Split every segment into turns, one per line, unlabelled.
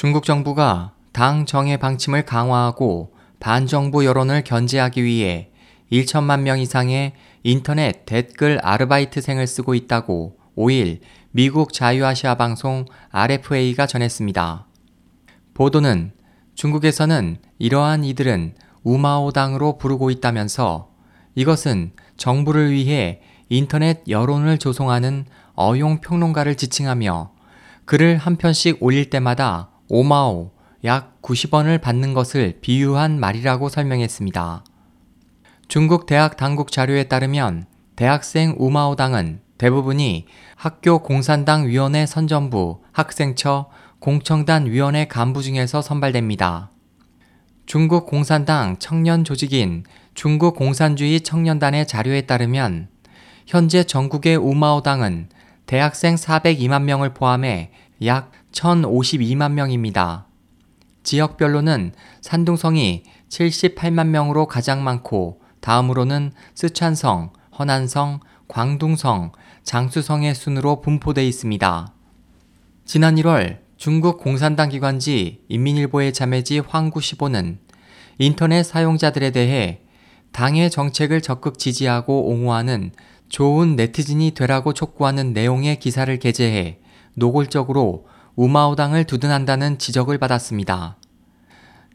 중국 정부가 당 정의 방침을 강화하고 반정부 여론을 견제하기 위해 1천만 명 이상의 인터넷 댓글 아르바이트생을 쓰고 있다고 5일 미국 자유아시아 방송 RFA가 전했습니다. 보도는 중국에서는 이러한 이들은 우마오당으로 부르고 있다면서 이것은 정부를 위해 인터넷 여론을 조성하는 어용 평론가를 지칭하며 글을 한 편씩 올릴 때마다 오마오 약 90원을 받는 것을 비유한 말이라고 설명했습니다. 중국 대학 당국 자료에 따르면 대학생 우마오당은 대부분이 학교 공산당 위원회 선전부, 학생처, 공청단 위원회 간부 중에서 선발됩니다. 중국 공산당 청년 조직인 중국 공산주의 청년단의 자료에 따르면 현재 전국의 우마오당은 대학생 402만 명을 포함해 약 1,052만 명입니다. 지역별로는 산둥성이 78만 명으로 가장 많고 다음으로는 쓰촨성, 허난성, 광둥성, 장수성의 순으로 분포돼 있습니다. 지난 1월 중국 공산당 기관지 인민일보의 자매지 황구시보는 인터넷 사용자들에 대해 당의 정책을 적극 지지하고 옹호하는 좋은 네티즌이 되라고 촉구하는 내용의 기사를 게재해 노골적으로 우마오당을 두둔한다는 지적을 받았습니다.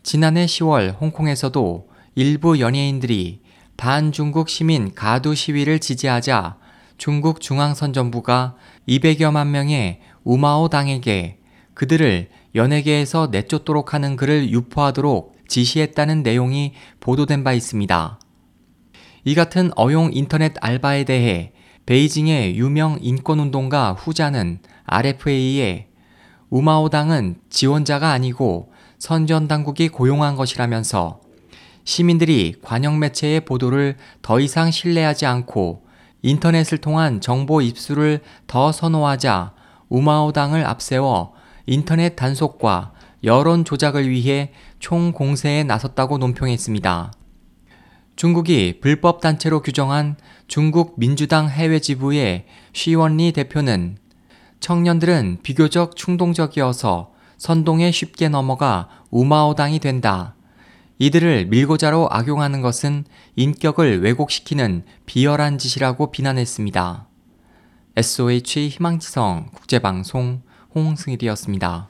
지난해 10월 홍콩에서도 일부 연예인들이 반중국 시민 가두 시위를 지지하자 중국 중앙선전부가 200여만 명의 우마오 당에게 그들을 연예계에서 내쫓도록 하는 글을 유포하도록 지시했다는 내용이 보도된 바 있습니다. 이 같은 어용 인터넷 알바에 대해 베이징의 유명 인권운동가 후자는 RFA에 우마오당은 지원자가 아니고 선전 당국이 고용한 것이라면서 시민들이 관영 매체의 보도를 더 이상 신뢰하지 않고 인터넷을 통한 정보 입수를 더 선호하자 우마오당을 앞세워 인터넷 단속과 여론 조작을 위해 총 공세에 나섰다고 논평했습니다. 중국이 불법 단체로 규정한 중국 민주당 해외 지부의 쉬원리 대표는 청년들은 비교적 충동적이어서 선동에 쉽게 넘어가 우마오당이 된다. 이들을 밀고자로 악용하는 것은 인격을 왜곡시키는 비열한 짓이라고 비난했습니다. SOH 희망지성 국제방송 홍승일이었습니다.